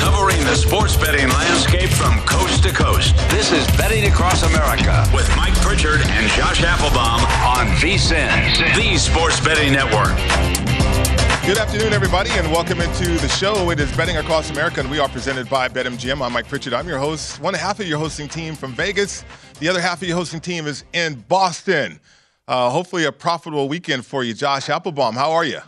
Covering the sports betting landscape from coast to coast. This is Betting Across America with Mike Pritchard and Josh Applebaum on VSIN, the Sports Betting Network. Good afternoon, everybody, and welcome into the show. It is Betting Across America, and we are presented by BetMGM. I'm Mike Pritchard. I'm your host. One half of your hosting team from Vegas. The other half of your hosting team is in Boston. Uh, hopefully, a profitable weekend for you, Josh Applebaum. How are you?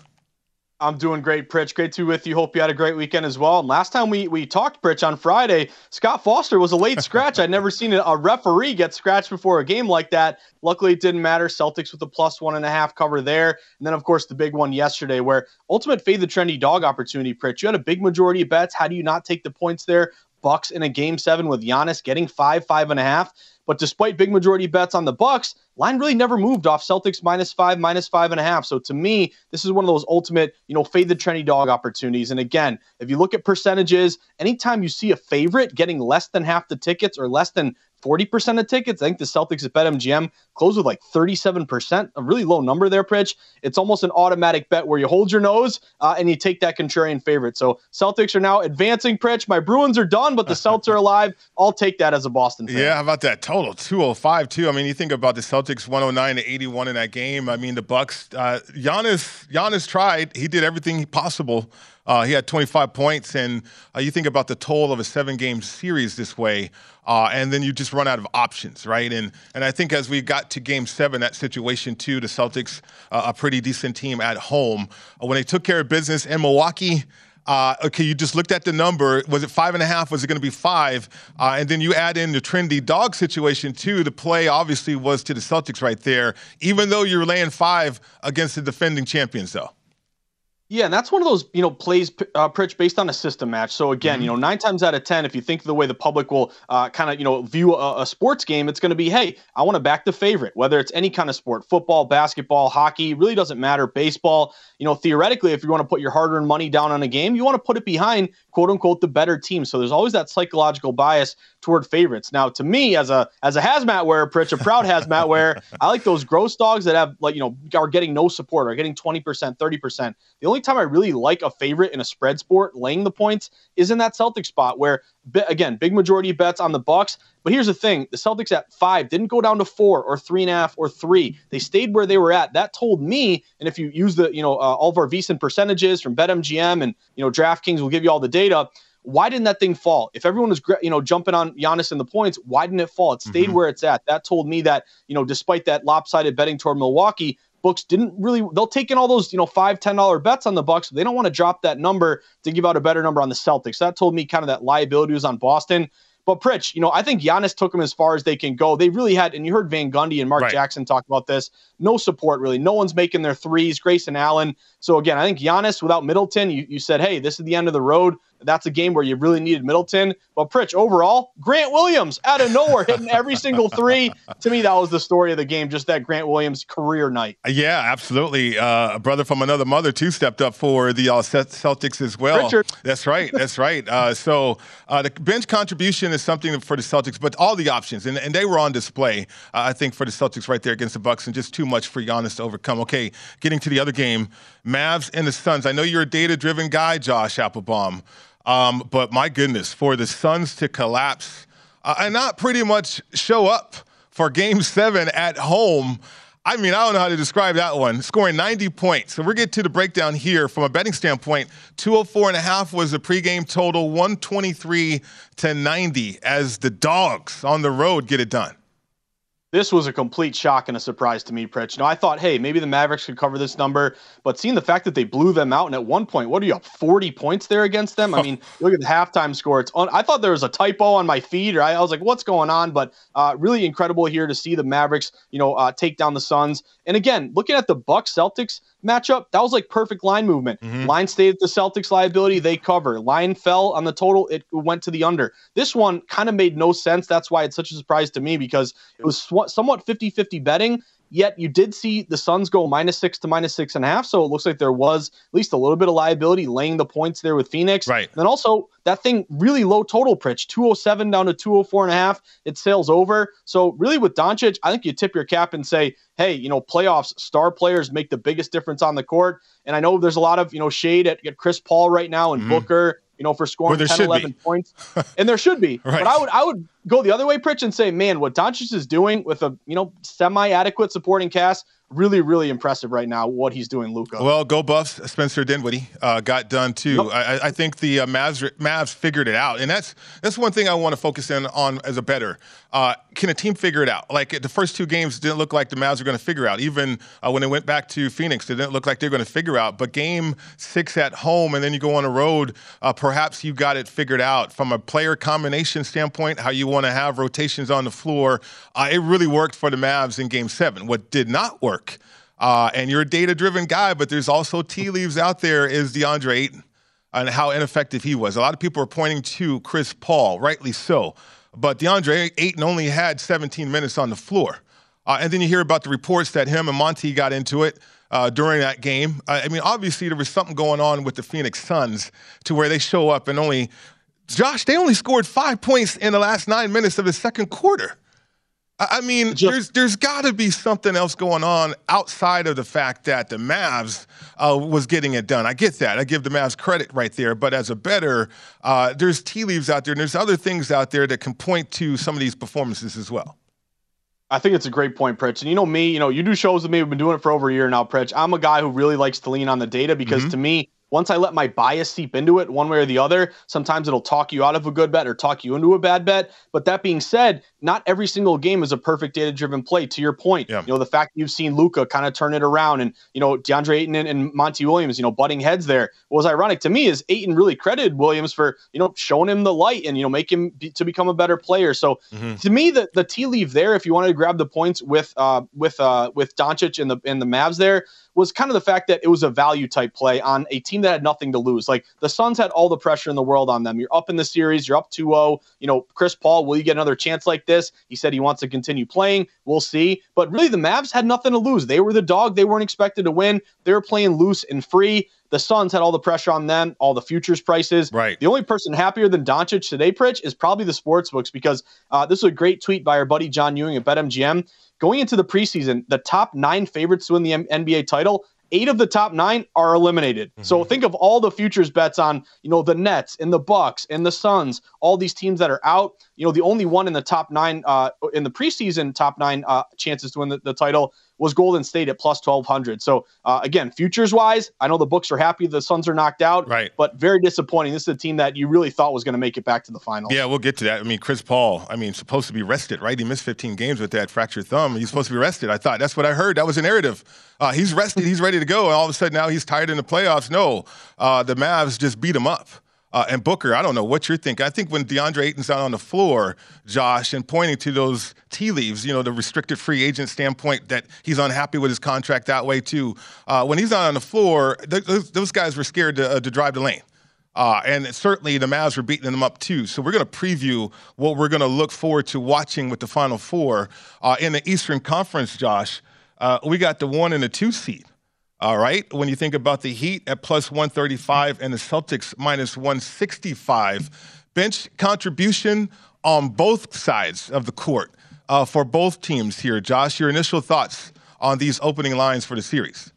I'm doing great, Pritch. Great to be with you. Hope you had a great weekend as well. And last time we we talked, Pritch, on Friday, Scott Foster was a late scratch. I'd never seen a referee get scratched before a game like that. Luckily, it didn't matter. Celtics with a plus one and a half cover there. And then, of course, the big one yesterday where ultimate fade the trendy dog opportunity, Pritch. You had a big majority of bets. How do you not take the points there? Bucks in a game seven with Giannis getting five, five and a half. But despite big majority bets on the Bucks, line really never moved off Celtics minus five, minus five and a half. So to me, this is one of those ultimate, you know, fade the trendy dog opportunities. And again, if you look at percentages, anytime you see a favorite getting less than half the tickets or less than 40% of tickets. I think the Celtics at BetMGM closed with like 37%, a really low number there, Pritch. It's almost an automatic bet where you hold your nose uh, and you take that contrarian favorite. So Celtics are now advancing, Pritch. My Bruins are done, but the Celtics are alive. I'll take that as a Boston fan. Yeah, how about that total? 205, too. I mean, you think about the Celtics 109 to 81 in that game. I mean, the Bucks, uh, Giannis, Giannis tried. He did everything possible uh, he had 25 points, and uh, you think about the toll of a seven-game series this way, uh, and then you just run out of options, right? And and I think as we got to Game Seven, that situation too, the Celtics, uh, a pretty decent team at home, uh, when they took care of business in Milwaukee. Uh, okay, you just looked at the number. Was it five and a half? Was it going to be five? Uh, and then you add in the trendy dog situation too. The play obviously was to the Celtics right there, even though you're laying five against the defending champions, though. Yeah, and that's one of those you know plays, uh, Pritch, based on a system match. So again, mm-hmm. you know, nine times out of ten, if you think the way the public will uh, kind of you know view a, a sports game, it's going to be, hey, I want to back the favorite, whether it's any kind of sport, football, basketball, hockey, really doesn't matter. Baseball, you know, theoretically, if you want to put your hard-earned money down on a game, you want to put it behind quote unquote the better team. So there's always that psychological bias toward favorites. Now, to me, as a as a hazmat wearer, Pritch, a proud hazmat wearer, I like those gross dogs that have like you know are getting no support, are getting twenty percent, thirty percent. The only time I really like a favorite in a spread sport laying the points is in that Celtic spot where again big majority of bets on the Bucks. But here's the thing: the Celtics at five didn't go down to four or three and a half or three. They stayed where they were at. That told me, and if you use the you know uh, all of our VSIN percentages from BetMGM and you know DraftKings will give you all the data why didn't that thing fall? If everyone was, you know, jumping on Giannis and the points, why didn't it fall? It stayed mm-hmm. where it's at. That told me that, you know, despite that lopsided betting toward Milwaukee, books didn't really they'll take in all those you know five ten dollar bets on the bucks they don't want to drop that number to give out a better number on the celtics that told me kind of that liability was on boston but Pritch, you know, I think Giannis took them as far as they can go. They really had, and you heard Van Gundy and Mark right. Jackson talk about this. No support really. No one's making their threes. Grayson Allen. So again, I think Giannis without Middleton, you, you said, hey, this is the end of the road that's a game where you really needed Middleton. But Pritch, overall, Grant Williams out of nowhere hitting every single three. To me, that was the story of the game, just that Grant Williams career night. Yeah, absolutely. Uh, a brother from another mother, too, stepped up for the uh, Celtics as well. Pritchard. That's right. That's right. Uh, so uh, the bench contribution is something for the Celtics, but all the options, and, and they were on display, uh, I think, for the Celtics right there against the Bucks, and just too much for Giannis to overcome. Okay, getting to the other game, Mavs and the Suns. I know you're a data-driven guy, Josh Applebaum. Um, but my goodness, for the Suns to collapse uh, and not pretty much show up for game seven at home. I mean, I don't know how to describe that one. Scoring 90 points. So we're getting to the breakdown here from a betting standpoint. 204 and a half was the pregame total, 123 to 90 as the dogs on the road get it done this was a complete shock and a surprise to me, Pritch. You know, I thought, hey, maybe the Mavericks could cover this number, but seeing the fact that they blew them out, and at one point, what are you up 40 points there against them? I mean, look at the halftime score. It's on. I thought there was a typo on my feed, or I, I was like, what's going on? But uh, really incredible here to see the Mavericks, you know, uh, take down the Suns. And again, looking at the Bucks Celtics matchup, that was like perfect line movement. Mm-hmm. Line stayed at the Celtics liability, they cover. Line fell on the total, it went to the under. This one kind of made no sense. That's why it's such a surprise to me because it was somewhat 50 50 betting. Yet you did see the Suns go minus six to minus six and a half. So it looks like there was at least a little bit of liability laying the points there with Phoenix. Right. And then also that thing really low total Pritch, 207 down to 204 and a half. It sails over. So really with Doncic, I think you tip your cap and say, hey, you know, playoffs, star players make the biggest difference on the court. And I know there's a lot of, you know, shade at, at Chris Paul right now and mm-hmm. Booker you know, for scoring 10, 11 be. points. and there should be. right. But I would I would go the other way, Pritch, and say, man, what Doncic is doing with a, you know, semi-adequate supporting cast really, really impressive right now what he's doing, Luka. Well, go Buffs. Spencer Dinwiddie uh, got done too. Yep. I, I, think the uh, Mavs Mavs figured it out, and that's that's one thing I want to focus in on as a better. Uh, can a team figure it out? Like the first two games didn't look like the Mavs were going to figure out. Even uh, when they went back to Phoenix, it didn't look like they were going to figure out. But game six at home, and then you go on the road, uh, perhaps you got it figured out from a player combination standpoint, how you want to have rotations on the floor. Uh, it really worked for the Mavs in game seven. What did not work uh, and you're a data driven guy, but there's also tea leaves out there is DeAndre Ayton and how ineffective he was. A lot of people are pointing to Chris Paul, rightly so. But DeAndre Ayton only had 17 minutes on the floor. Uh, and then you hear about the reports that him and Monty got into it uh, during that game. I mean, obviously, there was something going on with the Phoenix Suns to where they show up and only, Josh, they only scored five points in the last nine minutes of the second quarter. I mean, there's there's got to be something else going on outside of the fact that the Mavs uh, was getting it done. I get that. I give the Mavs credit right there. But as a better, uh, there's tea leaves out there, and there's other things out there that can point to some of these performances as well. I think it's a great point, Pritch. And you know me, you know, you do shows with me. We've been doing it for over a year now, Pritch. I'm a guy who really likes to lean on the data because mm-hmm. to me, once I let my bias seep into it one way or the other, sometimes it'll talk you out of a good bet or talk you into a bad bet. But that being said, not every single game is a perfect data driven play. To your point, yeah. you know, the fact you've seen Luka kind of turn it around and, you know, DeAndre Ayton and, and, Monty Williams, you know, butting heads there. What was ironic to me is Ayton really credited Williams for, you know, showing him the light and, you know, make him be, to become a better player. So mm-hmm. to me, the, the tea leave there, if you wanted to grab the points with, uh, with, uh, with Doncic and the, and the Mavs there, was kind of the fact that it was a value type play on a team that had nothing to lose. Like the Suns had all the pressure in the world on them. You're up in the series, you're up 2 0. You know, Chris Paul, will you get another chance like this? He said he wants to continue playing. We'll see. But really, the Mavs had nothing to lose. They were the dog. They weren't expected to win. They were playing loose and free. The Suns had all the pressure on them, all the futures prices. Right. The only person happier than Doncic today, Pritch, is probably the sports books because uh, this was a great tweet by our buddy John Ewing at BetMGM. Going into the preseason, the top nine favorites to win the M- NBA title eight of the top nine are eliminated. Mm-hmm. So think of all the futures bets on, you know, the Nets and the Bucks and the Suns, all these teams that are out. You know, the only one in the top nine uh, in the preseason top nine uh, chances to win the, the title was Golden State at plus 1200. So uh, again, futures wise, I know the books are happy the Suns are knocked out, right? But very disappointing. This is a team that you really thought was going to make it back to the finals. Yeah, we'll get to that. I mean, Chris Paul, I mean, supposed to be rested, right? He missed 15 games with that fractured thumb. He's supposed to be rested. I thought that's what I heard. That was a narrative. Uh, he's rested. He's ready to go. And all of a sudden now he's tired in the playoffs. No, uh, the Mavs just beat him up. Uh, and Booker, I don't know what you're thinking. I think when DeAndre Ayton's out on the floor, Josh, and pointing to those tea leaves, you know, the restricted free agent standpoint that he's unhappy with his contract that way too. Uh, when he's out on the floor, th- those, those, guys were scared to, uh, to drive the lane. Uh, and certainly the Mavs were beating them up too. So we're going to preview what we're going to look forward to watching with the Final Four uh, in the Eastern Conference. Josh, uh, we got the one and the two seed. All right. When you think about the Heat at plus 135 and the Celtics minus 165, bench contribution on both sides of the court uh, for both teams here. Josh, your initial thoughts on these opening lines for the series?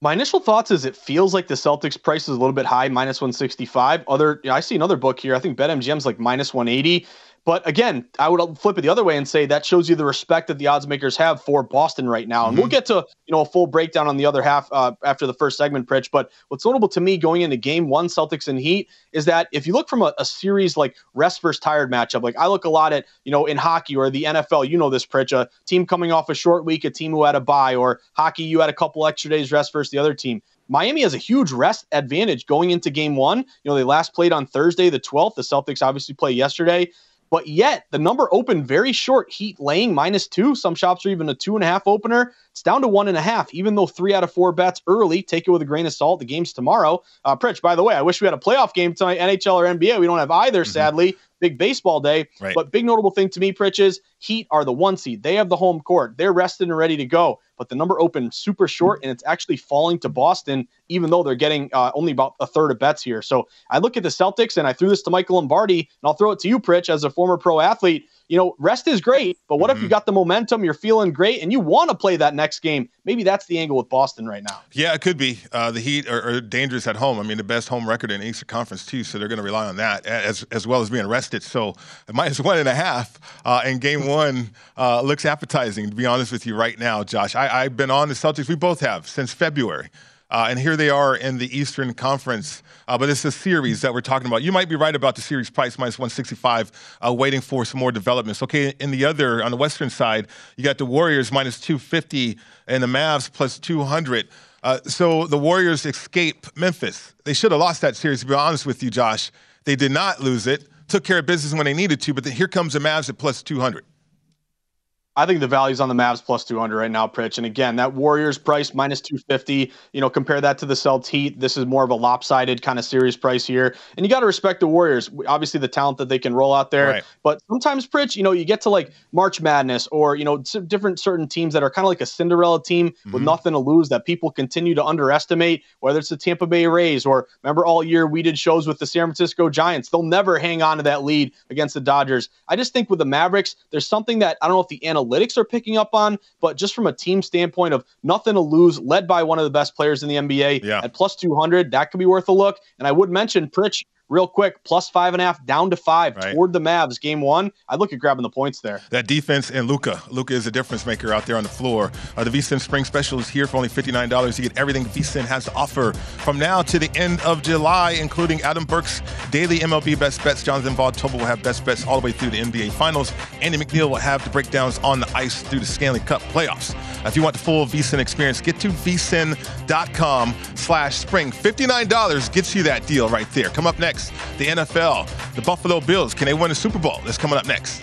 My initial thoughts is it feels like the Celtics price is a little bit high, minus 165. Other, I see another book here. I think BetMGM's like minus 180. But again, I would flip it the other way and say that shows you the respect that the odds makers have for Boston right now. And mm-hmm. we'll get to you know a full breakdown on the other half uh, after the first segment, Pritch. But what's notable to me going into Game One, Celtics and Heat, is that if you look from a, a, series like rest versus tired matchup, like I look a lot at you know in hockey or the NFL, you know this, Pritch, a team coming off a short week, a team who had a bye, or hockey, you had a couple extra days rest versus the other team. Miami has a huge rest advantage going into game one. You know, they last played on Thursday, the 12th. The Celtics obviously play yesterday. But yet the number opened very short. Heat laying minus two. Some shops are even a two and a half opener. It's down to one and a half, even though three out of four bets early. Take it with a grain of salt. The game's tomorrow. Uh, Pritch, by the way, I wish we had a playoff game tonight, NHL or NBA. We don't have either, mm-hmm. sadly big baseball day. Right. But big notable thing to me, Pritch, is Heat are the one seed. They have the home court. They're rested and ready to go. But the number opened super short, and it's actually falling to Boston, even though they're getting uh, only about a third of bets here. So I look at the Celtics, and I threw this to Michael Lombardi, and I'll throw it to you, Pritch, as a former pro athlete you know, rest is great, but what mm-hmm. if you mm-hmm. got the momentum, you're feeling great, and you want to play that next game? Maybe that's the angle with Boston right now. Yeah, it could be. Uh, the Heat are, are, dangerous at home. I mean, the best home record in the Eastern Conference too, so they're going to rely on that as as well as being rested. So minus one and a half uh, in Game One uh, looks appetizing. To be honest with you, right now, Josh, I, I've been on the Celtics. We both have since February. Uh, and here they are in the Eastern Conference. Uh, but it's a series that we're talking about. You might be right about the series price minus 165, uh, waiting for some more developments. Okay, in the other, on the Western side, you got the Warriors minus 250 and the Mavs plus 200. Uh, so the Warriors escape Memphis. They should have lost that series, to be honest with you, Josh. They did not lose it, took care of business when they needed to, but then here comes the Mavs at plus 200. I think the value's on the Mavs plus 200 right now, Pritch. And again, that Warriors price minus 250, you know, compare that to the Celtics Heat. This is more of a lopsided kind of series price here. And you got to respect the Warriors. Obviously, the talent that they can roll out there. Right. But sometimes, Pritch, you know, you get to like March Madness or, you know, different certain teams that are kind of like a Cinderella team mm-hmm. with nothing to lose that people continue to underestimate, whether it's the Tampa Bay Rays or remember all year we did shows with the San Francisco Giants. They'll never hang on to that lead against the Dodgers. I just think with the Mavericks, there's something that I don't know if the analytics analytics are picking up on, but just from a team standpoint of nothing to lose, led by one of the best players in the NBA yeah. at plus 200, that could be worth a look. And I would mention Pritch real quick, plus five and a half, down to five right. toward the Mavs. Game one, I'd look at grabbing the points there. That defense and Luka. Luka is a difference maker out there on the floor. Uh, the VSIN Spring Special is here for only $59. You get everything VSIN has to offer from now to the end of July, including Adam Burke's daily MLB best bets. Jonathan Vaughn will have best bets all the way through the NBA Finals. Andy McNeil will have the breakdowns on the ice through the Stanley Cup playoffs. If you want the full VSIN experience, get to vsin.com slash spring. $59 gets you that deal right there. Come up next, the NFL, the Buffalo Bills. Can they win the Super Bowl? That's coming up next.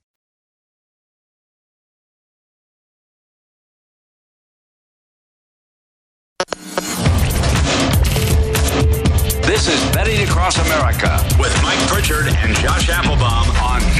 America with Mike Pritchard and Josh Applebaum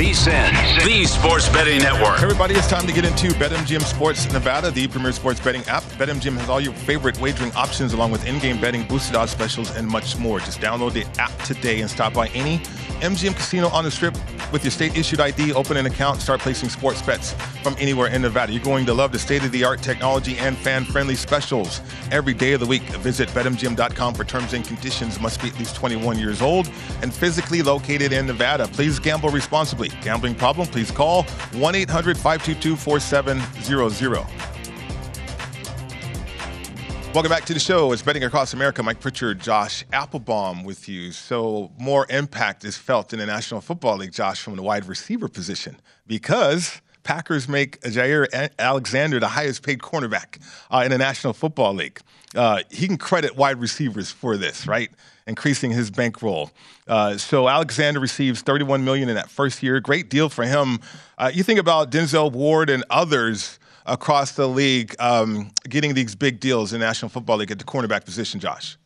VSIN, the Sports Betting Network. Everybody, it's time to get into BetMGM Sports Nevada, the premier sports betting app. BetMGM has all your favorite wagering options along with in-game betting, boosted odds specials, and much more. Just download the app today and stop by any MGM casino on the strip with your state-issued ID, open an account, start placing sports bets from anywhere in Nevada. You're going to love the state-of-the-art technology and fan-friendly specials every day of the week. Visit BetMGM.com for terms and conditions. Must be at least 21 years old and physically located in Nevada. Please gamble responsibly. Gambling problem? Please call 1 800 522 4700. Welcome back to the show. It's Betting Across America. Mike Pritchard, Josh Applebaum with you. So, more impact is felt in the National Football League, Josh, from the wide receiver position because Packers make Jaire Alexander the highest paid cornerback uh, in the National Football League. Uh, he can credit wide receivers for this, right? Increasing his bankroll. Uh, so Alexander receives 31 million in that first year. Great deal for him. Uh, you think about Denzel Ward and others across the league um, getting these big deals in National Football League at the cornerback position, Josh.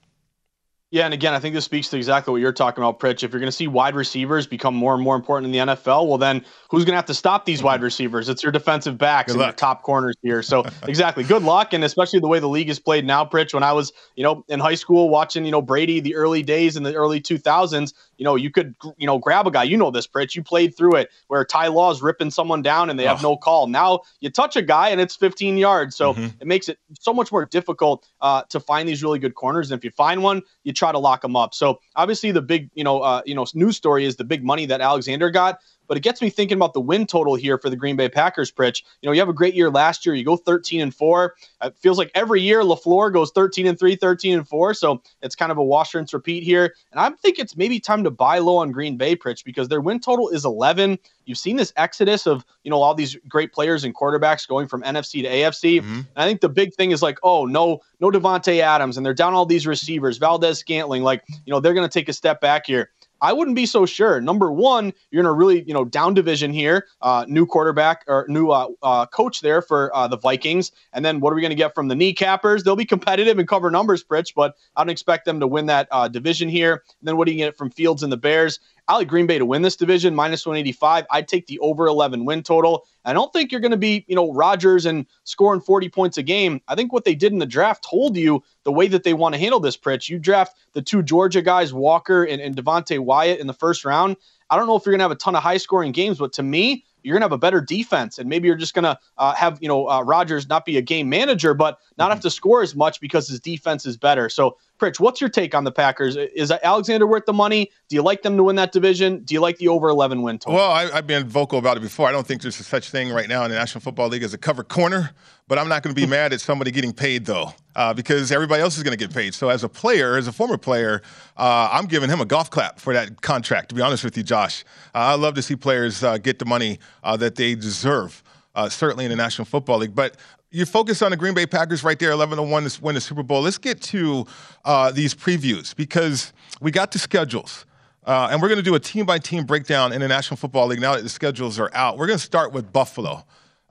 Yeah, and again, I think this speaks to exactly what you're talking about, Pritch. If you're going to see wide receivers become more and more important in the NFL, well, then who's going to have to stop these wide receivers? It's your defensive backs and your top corners here. So, exactly, good luck, and especially the way the league is played now, Pritch. When I was, you know, in high school watching, you know, Brady, the early days in the early 2000s, you know, you could, you know, grab a guy. You know this, Pritch. You played through it where Ty Law is ripping someone down and they have oh. no call. Now you touch a guy and it's 15 yards, so mm-hmm. it makes it so much more difficult uh, to find these really good corners. And if you find one, you try to lock them up. So so obviously the big, you know, uh, you know, news story is the big money that Alexander got. But it gets me thinking about the win total here for the Green Bay Packers, Pritch. You know, you have a great year last year. You go 13 and 4. It feels like every year LaFleur goes 13 and 3, 13 and 4. So it's kind of a wash, rinse, repeat here. And I think it's maybe time to buy low on Green Bay, Pritch, because their win total is 11. You've seen this exodus of, you know, all these great players and quarterbacks going from NFC to AFC. Mm-hmm. And I think the big thing is like, oh, no, no Davante Adams, and they're down all these receivers, Valdes-Scantling. Like, you know, they're going to take a step back here. I wouldn't be so sure. Number one, you're in a really you know down division here. Uh, new quarterback or new uh, uh, coach there for uh, the Vikings, and then what are we going to get from the kneecappers? They'll be competitive and cover numbers, Pritch, but I don't expect them to win that uh, division here. And then what do you get from Fields and the Bears? I like Green Bay to win this division, minus 185. I'd take the over 11 win total. I don't think you're going to be, you know, Rodgers and scoring 40 points a game. I think what they did in the draft told you the way that they want to handle this, Pritch. You draft the two Georgia guys, Walker and, and Devonte Wyatt, in the first round. I don't know if you're going to have a ton of high scoring games, but to me, you're going to have a better defense, and maybe you're just going to uh, have you know uh, Rodgers not be a game manager, but not have to score as much because his defense is better. So, Pritch, what's your take on the Packers? Is Alexander worth the money? Do you like them to win that division? Do you like the over 11 win total? Well, I, have been vocal about it before. I don't think there's a such thing right now in the National Football League as a cover corner, but I'm not going to be mad at somebody getting paid though, uh, because everybody else is going to get paid. So, as a player, as a former player, uh, I'm giving him a golf clap for that contract. To be honest with you, Josh, uh, I love to see players uh, get the money uh, that they deserve. Uh, certainly in the National Football League. But you focus on the Green Bay Packers right there, 11 to 1 to win the Super Bowl. Let's get to uh, these previews because we got the schedules. Uh, and we're going to do a team by team breakdown in the National Football League now that the schedules are out. We're going to start with Buffalo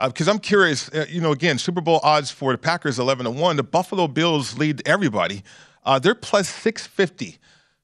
because uh, I'm curious. Uh, you know, again, Super Bowl odds for the Packers 11 to 1. The Buffalo Bills lead everybody. Uh, they're plus 650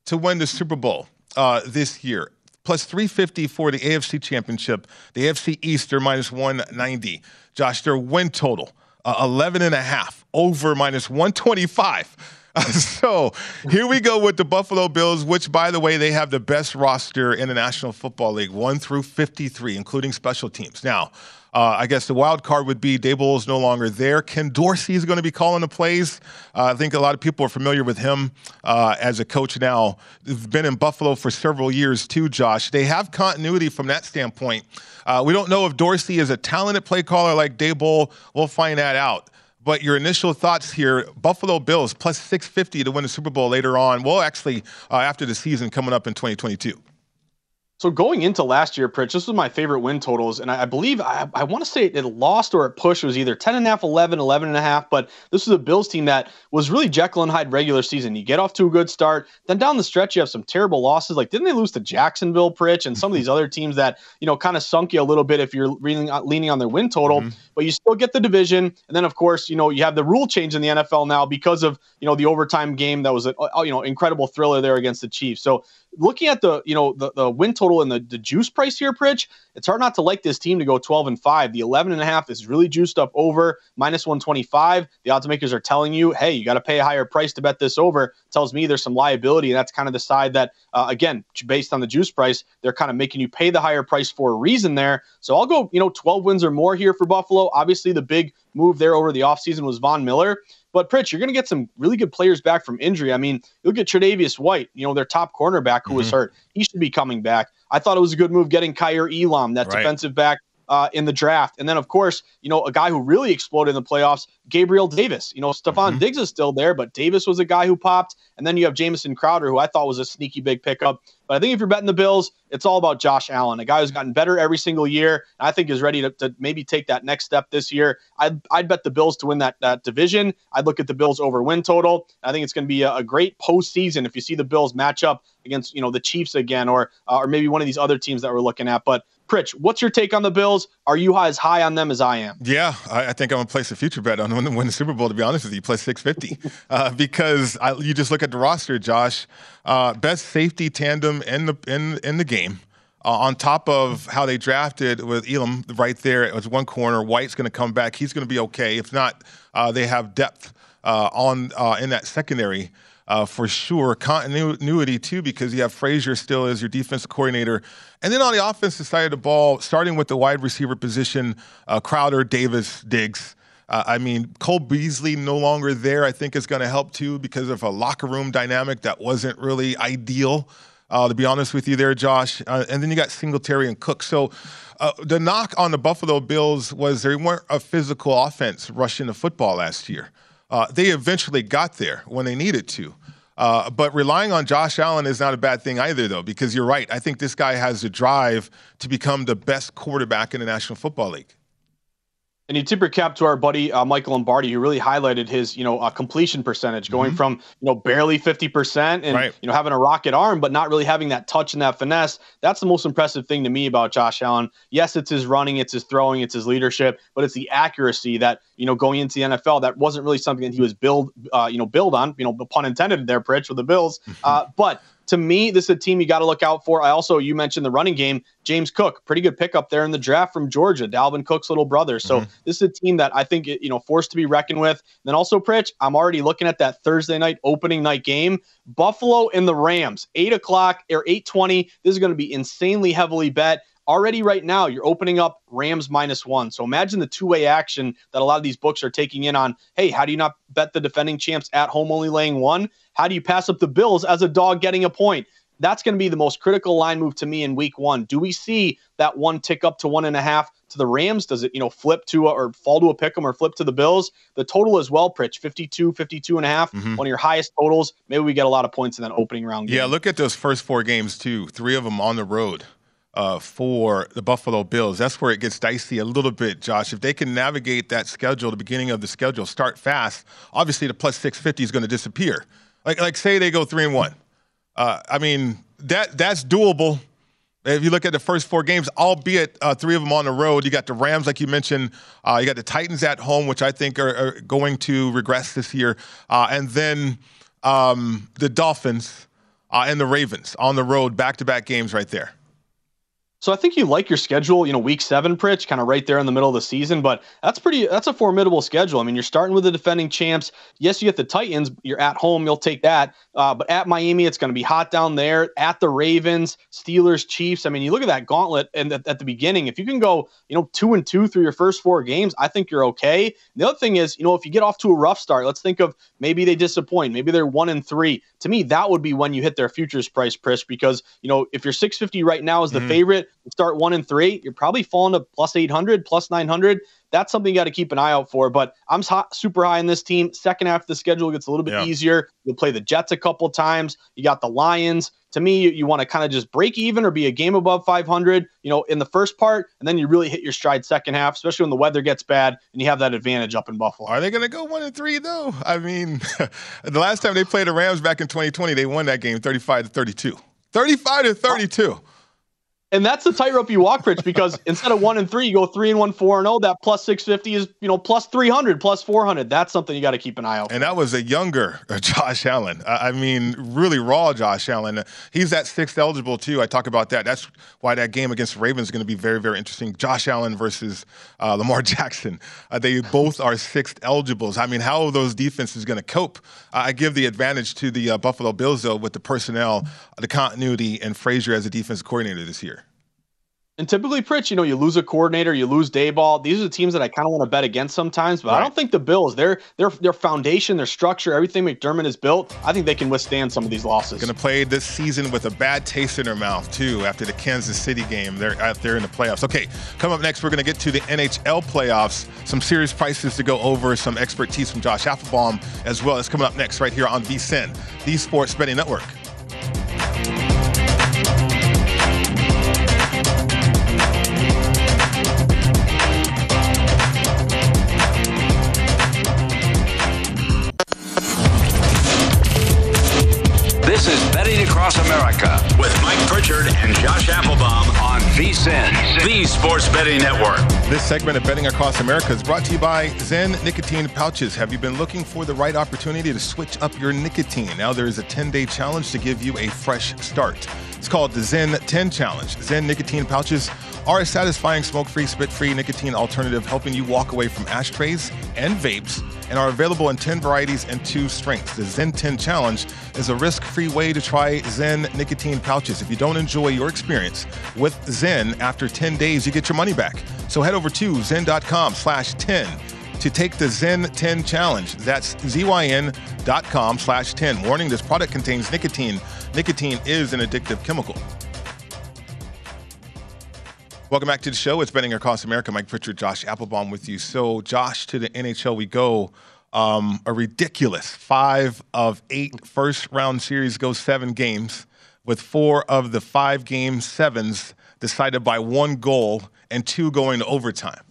to win the Super Bowl uh, this year plus 350 for the AFC Championship. The AFC East, are minus 190. Josh, their win total, uh, 11 and a half, over minus 125. so here we go with the Buffalo Bills, which, by the way, they have the best roster in the National Football League, 1 through 53, including special teams. Now, uh, I guess the wild card would be Daboll is no longer there. Ken Dorsey is going to be calling the plays. Uh, I think a lot of people are familiar with him uh, as a coach now. He's been in Buffalo for several years too, Josh. They have continuity from that standpoint. Uh, we don't know if Dorsey is a talented play caller like Daboll. We'll find that out. But your initial thoughts here Buffalo Bills plus 650 to win the Super Bowl later on. Well, actually, uh, after the season coming up in 2022. So going into last year, Pritch, this was my favorite win totals. And I, I believe I, I want to say it lost or it pushed. It was either 10 and a half, 11, 11 and a half. But this was a Bills team that was really Jekyll and Hyde regular season. You get off to a good start. Then down the stretch, you have some terrible losses. Like, didn't they lose to Jacksonville, Pritch, and some of these other teams that, you know, kind of sunk you a little bit if you're leaning, leaning on their win total. Mm-hmm. But you still get the division. And then, of course, you know, you have the rule change in the NFL now because of, you know, the overtime game that was a, you know, incredible thriller there against the Chiefs. So looking at the you know the, the win total and the, the juice price here, Pritch, it's hard not to like this team to go 12 and 5. The 11 and a half is really juiced up over minus 125. The odds makers are telling you, hey, you got to pay a higher price to bet this over. tells me there's some liability, and that's kind of the side that, uh, again, based on the juice price, they're kind of making you pay the higher price for a reason there. So I'll go, you know, 12 wins or more here for Buffalo. Obviously, the big move there over the offseason was Von Miller. But Pritch, you're going to get some really good players back from injury. I mean, you'll get Tre'Davious White, you know, their top cornerback who mm-hmm. was hurt. He should be coming back. I thought it was a good move getting Kaiir Elam, that right. defensive back uh, in the draft. And then, of course, you know, a guy who really exploded in the playoffs, Gabriel Davis. You know, Stefon mm-hmm. Diggs is still there, but Davis was a guy who popped. And then you have Jamison Crowder, who I thought was a sneaky big pickup. But I think if you're betting the Bills, it's all about Josh Allen, a guy who's gotten better every single year. And I think is ready to, to maybe take that next step this year. I'd, I'd bet the Bills to win that, that division. I'd look at the Bills over win total. I think it's going to be a, a great postseason if you see the Bills match up against you know the Chiefs again, or uh, or maybe one of these other teams that we're looking at. But Pritch, what's your take on the Bills? Are you as high on them as I am? Yeah, I, I think I'm gonna place a future bet on them to win the Super Bowl. To be honest with you, plus 650 uh, because I, you just look at the roster, Josh. Uh, best safety tandem in the in in the game. Uh, on top of how they drafted with Elam right there, it was one corner. White's going to come back. He's going to be okay. If not, uh, they have depth uh, on uh, in that secondary uh, for sure. Continuity too, because you have Frazier still as your defensive coordinator, and then on the offensive side of the ball, starting with the wide receiver position, uh, Crowder, Davis, Diggs. Uh, I mean, Cole Beasley no longer there. I think is going to help too because of a locker room dynamic that wasn't really ideal. Uh, to be honest with you, there, Josh. Uh, and then you got Singletary and Cook. So uh, the knock on the Buffalo Bills was they weren't a physical offense rushing the football last year. Uh, they eventually got there when they needed to. Uh, but relying on Josh Allen is not a bad thing either, though, because you're right. I think this guy has the drive to become the best quarterback in the National Football League. And you tip your cap to our buddy uh, Michael Lombardi, who really highlighted his, you know, uh, completion percentage, going mm-hmm. from you know barely fifty percent and right. you know having a rocket arm, but not really having that touch and that finesse. That's the most impressive thing to me about Josh Allen. Yes, it's his running, it's his throwing, it's his leadership, but it's the accuracy that you know going into the NFL that wasn't really something that he was build, uh, you know, build on. You know, pun intended there, Pritch with the Bills. Mm-hmm. Uh, but to me, this is a team you got to look out for. I also, you mentioned the running game. James Cook, pretty good pickup there in the draft from Georgia, Dalvin Cook's little brother. So mm-hmm. this is a team that I think you know forced to be reckoned with. And then also, Pritch, I'm already looking at that Thursday night opening night game, Buffalo and the Rams, eight o'clock or eight twenty. This is going to be insanely heavily bet already right now you're opening up Rams minus one. So imagine the two way action that a lot of these books are taking in on. Hey, how do you not bet the defending champs at home only laying one? How do you pass up the Bills as a dog getting a point? That's going to be the most critical line move to me in week one. Do we see that one tick up to one and a half to the Rams? Does it, you know, flip to a, or fall to a pick 'em or flip to the Bills? The total as well, Pritch, 52, 52 and a half, mm-hmm. one of your highest totals. Maybe we get a lot of points in that opening round game. Yeah, look at those first four games too. Three of them on the road uh, for the Buffalo Bills. That's where it gets dicey a little bit, Josh. If they can navigate that schedule, the beginning of the schedule, start fast, obviously the plus 650 is going to disappear. Like, like say they go three and one. Uh, I mean, that that's doable. If you look at the first four games, albeit uh, three of them on the road, you got the Rams, like you mentioned. Uh, you got the Titans at home, which I think are, are going to regress this year, uh, and then um, the Dolphins uh, and the Ravens on the road, back-to-back games right there. So I think you like your schedule, you know, week seven, Pritch, kind of right there in the middle of the season. But that's pretty, that's a formidable schedule. I mean, you're starting with the defending champs. Yes, you get the Titans. You're at home. You'll take that. Uh, but at Miami, it's going to be hot down there. At the Ravens, Steelers, Chiefs. I mean, you look at that gauntlet, and at, at the beginning, if you can go, you know, two and two through your first four games, I think you're okay. The other thing is, you know, if you get off to a rough start, let's think of maybe they disappoint. Maybe they're one and three. To me, that would be when you hit their futures price, Pritch, because you know if you're 650 right now as the mm-hmm. favorite start one and three, you're probably falling to plus 800, plus 900. That's something you got to keep an eye out for. But I'm hot, super high in this team. Second half of the schedule gets a little bit yeah. easier. You'll play the Jets a couple times. You got the Lions. To me, you, you want to kind of just break even or be a game above 500, you know, in the first part, and then you really hit your stride second half, especially when the weather gets bad and you have that advantage up in Buffalo. Are they going to go one and three though? I mean, the last time they played the Rams back in 2020, they won that game 35 to 32. 35 to 32. And that's the tightrope you walk, Pritch, because instead of one and three, you go three and one, four and oh. That plus six fifty is you know plus three hundred, plus four hundred. That's something you got to keep an eye out. For. And that was a younger Josh Allen. I mean, really raw Josh Allen. He's that sixth eligible too. I talk about that. That's why that game against the Ravens is going to be very, very interesting. Josh Allen versus uh, Lamar Jackson. Uh, they both are sixth eligibles. I mean, how are those defenses going to cope? Uh, I give the advantage to the uh, Buffalo Bills though with the personnel, the continuity, and Frazier as a defensive coordinator this year. And typically, Pritch, you know, you lose a coordinator, you lose Daboll. These are the teams that I kind of want to bet against sometimes, but right. I don't think the Bills, their their their foundation, their structure, everything McDermott has built, I think they can withstand some of these losses. Going to play this season with a bad taste in their mouth too after the Kansas City game. They're out there in the playoffs. Okay, come up next, we're going to get to the NHL playoffs. Some serious prices to go over, some expertise from Josh Applebaum as well. It's coming up next right here on VSIN, the Sports Betting Network. Across America with Mike Pritchard and Josh Applebaum on VSIN, the Sports Betting Network. This segment of Betting Across America is brought to you by Zyn Nicotine Pouches. Have you been looking for the right opportunity to switch up your nicotine? Now there is a 10 day challenge to give you a fresh start. It's called the Zyn 10 Challenge. Zyn Nicotine Pouches are a satisfying smoke free, spit free nicotine alternative helping you walk away from ashtrays and vapes and are available in 10 varieties and two strengths. The Zyn 10 Challenge is a risk free way to try Zyn nicotine pouches. If you don't enjoy your experience with Zyn after 10 days, you get your money back. So head over to zyn.com slash 10 to take the Zyn 10 challenge. That's zyn.com slash 10. Warning, this product contains nicotine. Nicotine is an addictive chemical. Welcome back to the show. It's Betting Across America. Mike Pritchard, Josh Applebaum with you. So, Josh, to the NHL we go. Um, a ridiculous five of eight first round series go seven games, with four of the five game sevens decided by one goal and two going to overtime.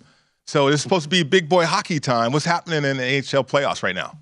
So it's supposed to be big boy hockey time. What's happening in the NHL playoffs right now?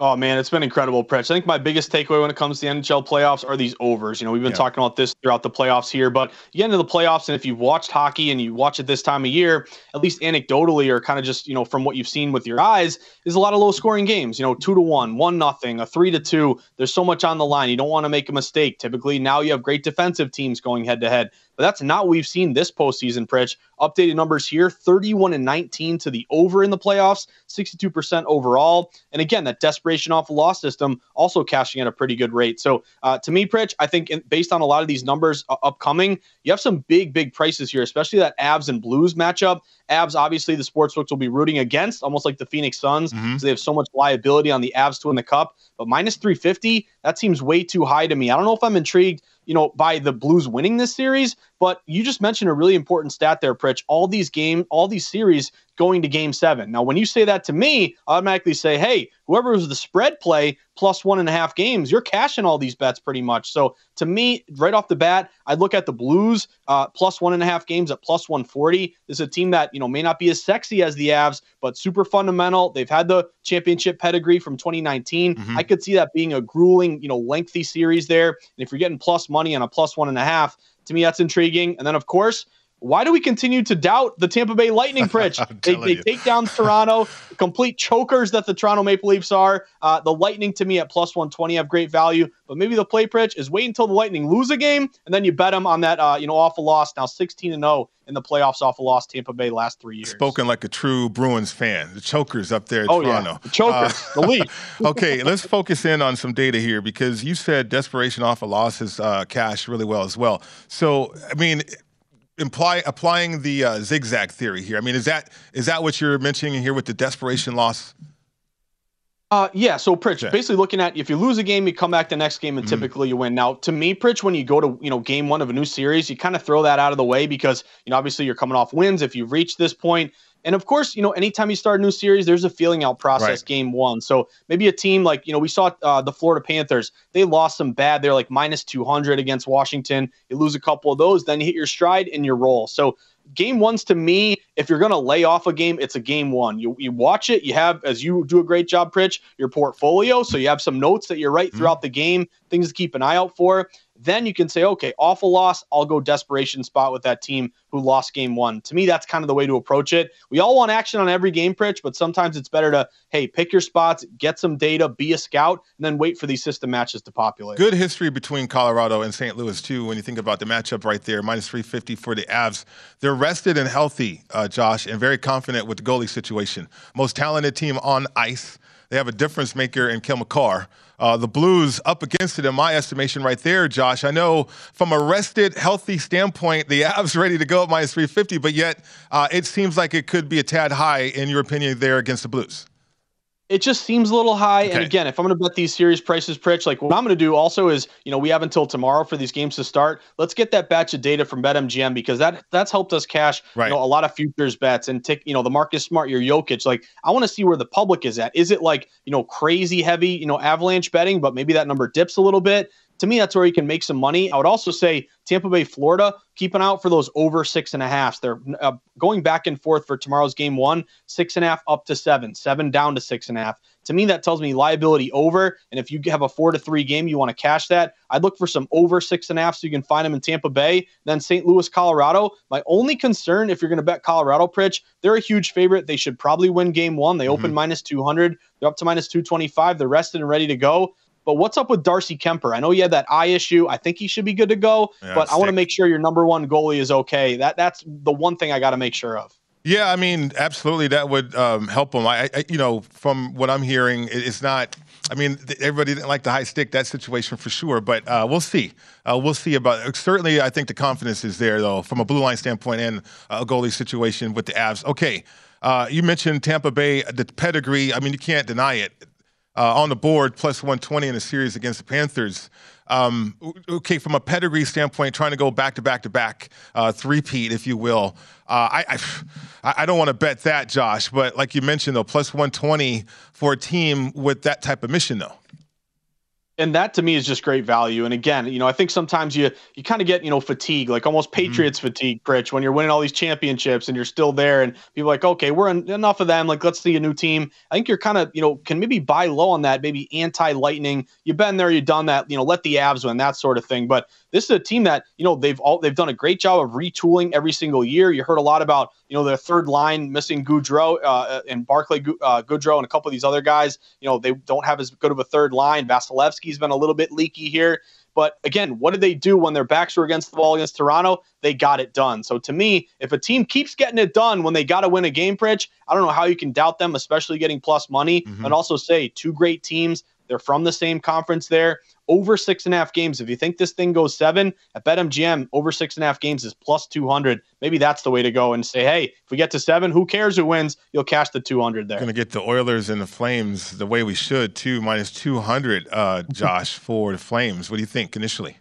Oh man, it's been incredible, Pritch. I think my biggest takeaway when it comes to the NHL playoffs are these overs. You know, we've been yeah. talking about this throughout the playoffs here, but you get into the playoffs, and if you've watched hockey and you watch it this time of year, at least anecdotally or kind of just you know from what you've seen with your eyes, is a lot of low scoring games. You know, two to one, one nothing, a three to two. There's so much on the line. You don't want to make a mistake. Typically, now you have great defensive teams going head to head. But that's not what we've seen this postseason, Pritch. Updated numbers here 31 and 19 to the over in the playoffs, 62% overall. And again, that desperation off the loss system also cashing at a pretty good rate. So uh, to me, Pritch, I think in, based on a lot of these numbers uh, upcoming, you have some big, big prices here, especially that Avs and Blues matchup. Avs, obviously, the sportsbooks will be rooting against, almost like the Phoenix Suns. Mm-hmm. So they have so much liability on the Avs to win the cup. But minus 350, that seems way too high to me. I don't know if I'm intrigued you know, by the Blues winning this series. But you just mentioned a really important stat there, Pritch. All these game, all these series going to game seven. Now, when you say that to me, I automatically say, hey, whoever was the spread play plus one and a half games, you're cashing all these bets pretty much. So to me, right off the bat, I'd look at the Blues uh, plus one and a half games at plus 140. This is a team that, you know, may not be as sexy as the Avs, but super fundamental. They've had the championship pedigree from 2019. Mm-hmm. I could see that being a grueling, you know, lengthy series there. And if you're getting plus money on a plus one and a half, to me, that's intriguing. And then, of course, why do we continue to doubt the Tampa Bay Lightning, Pritch? they, they take down Toronto, complete chokers that the Toronto Maple Leafs are. Uh, the Lightning, to me, at plus 120 have great value. But maybe the play, Pritch, is wait until the Lightning lose a game, and then you bet them on that, uh, you know, awful loss. Now 16 and 0 in the playoffs off a loss Tampa Bay last three years. Spoken like a true Bruins fan. The chokers up there oh, Toronto. Yeah. The chokers, uh, the Leaf. okay, let's focus in on some data here because you said desperation off a loss is uh, cash really well as well. So, I mean, imply applying the uh, zigzag theory here. I mean, is that is that what you're mentioning here with the desperation loss? Uh, yeah. So, Pritch, okay. basically looking at if you lose a game, you come back the next game and mm-hmm. typically you win. Now, to me, Pritch, when you go to you know game one of a new series, you kind of throw that out of the way because you know obviously you're coming off wins. If you've reached this point, and of course, you know, anytime you start a new series, there's a feeling out process right. game one. So maybe a team like, you know, we saw uh, the Florida Panthers, they lost some bad. They're like minus 200 against Washington. You lose a couple of those, then you hit your stride and your roll. So game ones to me, if you're going to lay off a game, it's a game one. You, you watch it, you have, as you do a great job, Pritch, your portfolio. So you have some notes that you write mm-hmm. throughout mm-hmm. the game, things to keep an eye out for. Then you can say, okay, awful loss. I'll go desperation spot with that team who lost game one. To me, that's kind of the way to approach it. We all want action on every game, Pritch, but sometimes it's better to, hey, pick your spots, get some data, be a scout, and then wait for these system matches to populate. Good history between Colorado and St. Louis, too, when you think about the matchup right there, minus 350 for the Avs. They're rested and healthy, uh, Josh, and very confident with the goalie situation. Most talented team on ice. They have a difference maker in Cale Makar. Uh, the Blues up against it in my estimation right there, Josh. I know from a rested, healthy standpoint, the Avs ready to go at minus 350, but yet uh, it seems like it could be a tad high, in your opinion, there against the Blues. It just seems a little high. Okay. And again, if I'm going to bet these series prices, Pritch, like what I'm going to do also is, you know, we have until tomorrow for these games to start. Let's get that batch of data from BetMGM because that that's helped us cash, right. you know, a lot of futures bets and tick, you know, the Marcus Smart, your Jokic. Like, I want to see where the public is at. Is it like, you know, crazy heavy, you know, avalanche betting, but maybe that number dips a little bit? To me, that's where you can make some money. I would also say Tampa Bay, Florida, keep an eye out for those over six and a half. They're uh, going back and forth for tomorrow's game one, six and a half up to seven, seven down to six and a half. To me, that tells me liability over. And if you have a four to three game, you want to cash that. I'd look for some over six and a half so you can find them in Tampa Bay. Then St. Louis, Colorado. My only concern, if you're going to bet Colorado, Pritch, they're a huge favorite. They should probably win game one. They open mm-hmm. minus 200. They're up to minus 225. They're rested and ready to go. But what's up with Darcy Kuemper? I know he had that eye issue. I think he should be good to go, yeah, but I want to make sure your number one goalie is okay. That that's the one thing I got to make sure of. Yeah, I mean, absolutely, that would um, help him. I, I, you know, from what I'm hearing, it's not. I mean, everybody didn't like the high stick that situation for sure, but uh, we'll see. Uh, we'll see about. Certainly, I think the confidence is there though, from a blue line standpoint and a goalie situation with the Avs. Okay, uh, you mentioned Tampa Bay, the pedigree. I mean, you can't deny it uh, on the board, plus 120 in a series against the Panthers. Um, okay, from a pedigree standpoint, trying to go back to back to back, uh, three-peat, if you will. Uh, I, I, I don't want to bet that, Josh, but like you mentioned, though, plus 120 for a team with that type of mission, though. And that to me is just great value. And again, you know, I think sometimes you you kind of get you know fatigue, like almost Mm-hmm. Patriots fatigue, Pritch, when you're winning all these championships and you're still there, and people are like, okay, we're en- enough of them. Like, let's see a new team. I think you're kind of you know can maybe buy low on that, maybe anti Lightning. You've been there, you've done that. You know, let the Avs win that sort of thing. But this is a team that you know they've all they've done a great job of retooling every single year. You heard a lot about you know their third line missing Goodrow uh, and Barclay uh, Goodrow and a couple of these other guys. You know they don't have as good of a third line. Vasilevskiy's been a little bit leaky here. But again, what did they do when their backs were against the wall against Toronto? They got it done. So to me, if a team keeps getting it done when they got to win a game, Pritch, I don't know how you can doubt them, especially getting plus money. And also say two great teams. They're from the same conference there. Over six and a half games. If you think this thing goes seven at BetMGM, over six and a half games is plus 200. Maybe that's the way to go and say, hey, if we get to seven, who cares who wins? You'll cash the 200 there. Going to get the Oilers and the Flames the way we should too, minus two hundred. Uh, Josh for the Flames. What do you think initially?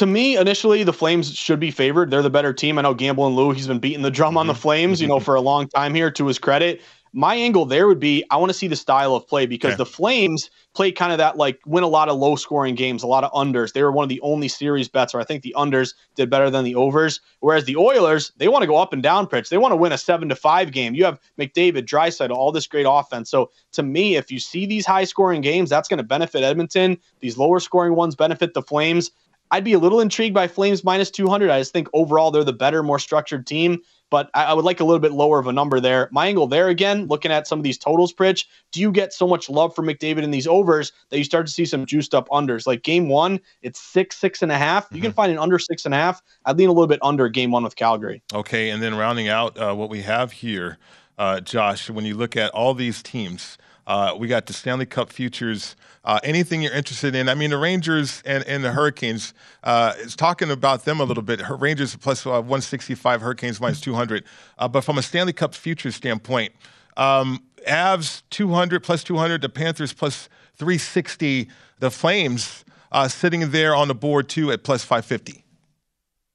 to me, initially, the Flames should be favored. They're the better team. I know Gamble and Lou, he's been beating the drum on the Flames, you know, for a long time here to his credit. My angle there would be I want to see the style of play because Okay. the Flames play kind of that like win a lot of low scoring games, a lot of unders. They were one of the only series bets where I think the unders did better than the overs. Whereas the Oilers, they want to go up and down Pritch. They want to win a seven to five game. You have McDavid, Draisaitl, all this great offense. So to me, if you see these high scoring games, that's going to benefit Edmonton. These lower scoring ones benefit the Flames. I'd be a little intrigued by Flames minus 200. I just think overall they're the better, more structured team, but I, I would like a little bit lower of a number there. My angle there again, looking at some of these totals, Pritch, do you get so much love for McDavid in these overs that you start to see some juiced up unders? Like game one, it's six, six and a half. You can find an under six and a half. I'd lean a little bit under game one with Calgary. Okay, and then rounding out uh, what we have here, uh, Josh, when you look at all these teams, uh, we got the Stanley Cup futures. Uh, anything you're interested in? I mean, the Rangers and, and the Hurricanes. Uh, is talking about them a little bit. Rangers plus uh, 165, Hurricanes minus 200. Uh, but from a Stanley Cup futures standpoint, um, Avs 200 plus 200, the Panthers plus 360, the Flames uh, sitting there on the board too at plus 550.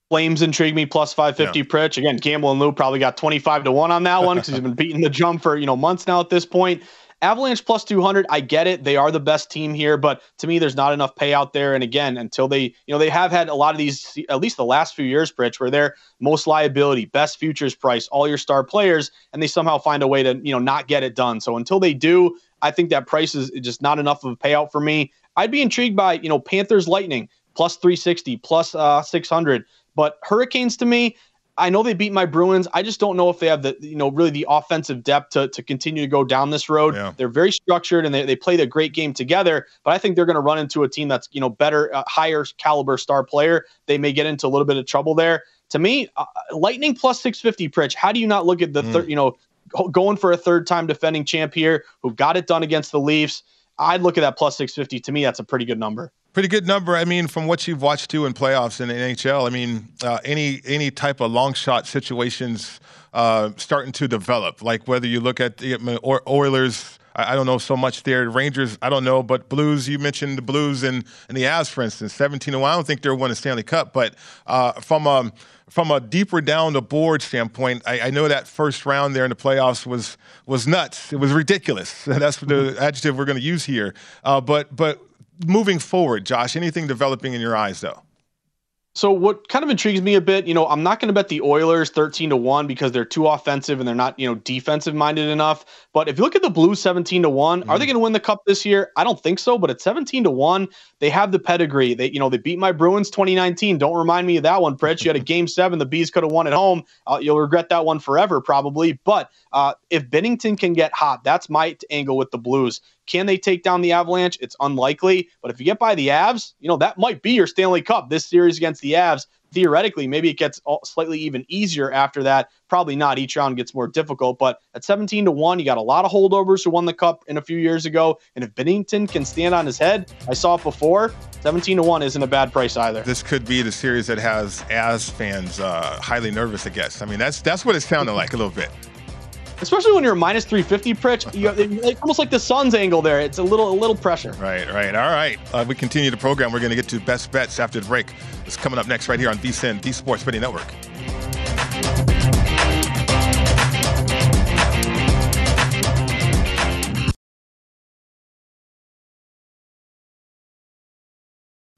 Flames intrigue me plus 550 Pritch. Again, Gamble and Lou probably got 25 to 1 on that one because he's been beating the jump for, you know, months now at this point. Avalanche plus 200, I get it. They are the best team here, but to me, there's not enough payout there. And again, until they, you know, they have had a lot of these, at least the last few years, Pritch, where they're most liability, best futures price, all your star players, and they somehow find a way to, you know, not get it done. So until they do, I think that price is just not enough of a payout for me. I'd be intrigued by, you know, Panthers Lightning plus 360, plus uh, 600. But Hurricanes to me, I know they beat my Bruins. I just don't know if they have the you know really the offensive depth to, to continue to go down this road. Yeah. They're very structured and they, they played a great game together. But I think they're going to run into a team that's you know better, uh, higher caliber star player. They may get into a little bit of trouble there. To me, uh, Lightning plus six fifty. Pritch. How do you not look at the third? You know, going for a third time defending champ here who got it done against the Leafs. I'd look at that plus six fifty. To me, that's a pretty good number. Pretty good number. I mean, from what you've watched too in playoffs in the NHL, I mean, uh, any any type of long shot situations uh, starting to develop. Like whether you look at the or Oilers, I, I don't know so much there. Rangers, I don't know, but Blues. You mentioned the Blues and and the Avs, for instance, seventeen one. I don't think they're winning Stanley Cup, but uh, from a from a deeper down the board standpoint, I, I know that first round there in the playoffs was was nuts. It was ridiculous. That's the adjective we're going to use here. Uh, but but moving forward, Josh, anything developing in your eyes though? So what kind of intrigues me a bit, you know, I'm not going to bet the Oilers 13 to 1 because they're too offensive and they're not, you know, defensive minded enough. But if you look at the Blues 17 to 1, are they going to win the cup this year? I don't think so, but at 17 to 1, they have the pedigree. They, you know, they beat my Bruins 2019. Don't remind me of that one, Pritch. You had a game 7, the Bees could have won at home. Uh, you'll regret that one forever probably, but uh, if Binnington can get hot, that's my angle with the Blues. Can they take down the Avalanche? It's unlikely. But if you get by the Avs, you know, that might be your Stanley Cup this series against the Avs. Theoretically, maybe it gets slightly even easier after that. Probably not. Each round gets more difficult. But at 17 to 1, you got a lot of holdovers who won the Cup in a few years ago. And if Binnington can stand on his head, I saw it before, 17 to 1 isn't a bad price either. This could be the series that has As fans uh, highly nervous. I guess. I mean, that's that's what it sounded like a little bit. Especially when you're minus 350, Pritch. You like, almost like the Suns angle there. It's a little a little pressure. Right, right. All right. Uh, we continue the program. We're going to get to best bets after the break. It's coming up next right here on VSIN, the Sports Betting Network.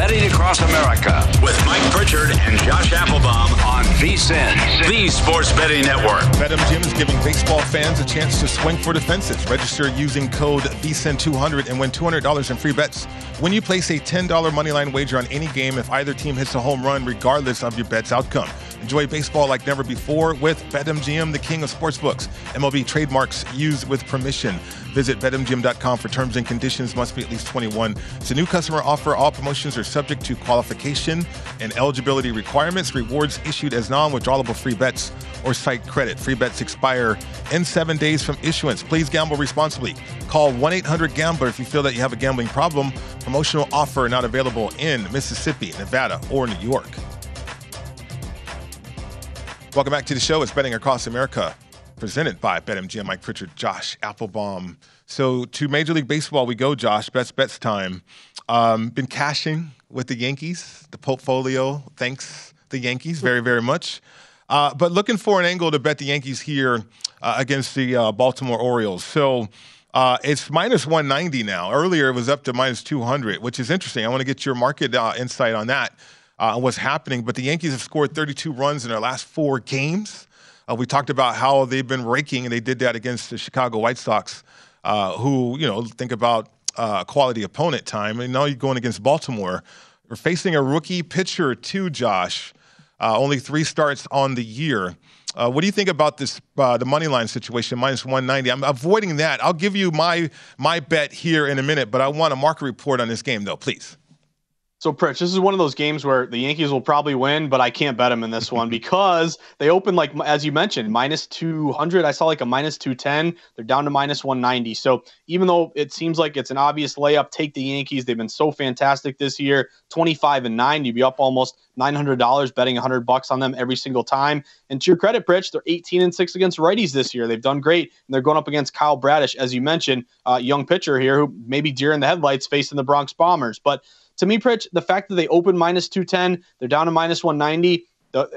Betting Across America with Mike Pritchard and Josh Appelbaum on VSIN, the Sports Betting Network. BetMGM is giving baseball fans a chance to swing for the fences. Register using code VSIN200 and win $200 in free bets when you place a $10 moneyline wager on any game if either team hits a home run, regardless of your bet's outcome. Enjoy baseball like never before with BetMGM, the king of sportsbooks. MLB trademarks used with permission. Visit BetMGM.com for terms and conditions. Must be at least 21. It's a new customer offer. All promotions are subject to qualification and eligibility requirements. Rewards issued as non-withdrawable free bets or site credit. Free bets expire in seven days from issuance. Please gamble responsibly. Call 1-800-GAMBLER if you feel that you have a gambling problem. Promotional offer not available in Mississippi, Nevada, or New York. Welcome back to the show. It's Betting Across America, presented by BetMGM. Mike Pritchard, Josh Appelbaum. So to Major League Baseball we go, Josh. Best bets time. Um, been cashing with the Yankees. The portfolio thanks the Yankees very, very much. Uh, but looking for an angle to bet the Yankees here uh, against the uh, Baltimore Orioles. So uh, it's minus 190 now. Earlier it was up to minus 200, which is interesting. I want to get your market uh, insight on that uh, what's happening. But the Yankees have scored 32 runs in their last four games. We talked about how they've been raking, and they did that against the Chicago White Sox, who, you know, think about uh, quality opponent time. And now you're going against Baltimore. We're facing a rookie pitcher, too, Josh. Uh, only three starts on the year. Uh, what do you think about this uh, the money line situation minus 190? I'm avoiding that. I'll give you my my bet here in a minute, but I want a market report on this game though, please. So, Pritch, this is one of those games where the Yankees will probably win, but I can't bet them in this one because they opened, like, as you mentioned, minus 200. I saw like a minus 210. They're down to minus 190. So, even though it seems like it's an obvious layup, take the Yankees. They've been so fantastic this year 25 and 9. You'd be up almost $900 betting 100 bucks on them every single time. And to your credit, Pritch, they're 18 and 6 against righties this year. They've done great. And they're going up against Kyle Bradish, as you mentioned, uh, young pitcher here who maybe deer in the headlights facing the Bronx Bombers. But to me, Pritch, the fact that they open minus 210, they're down to minus 190.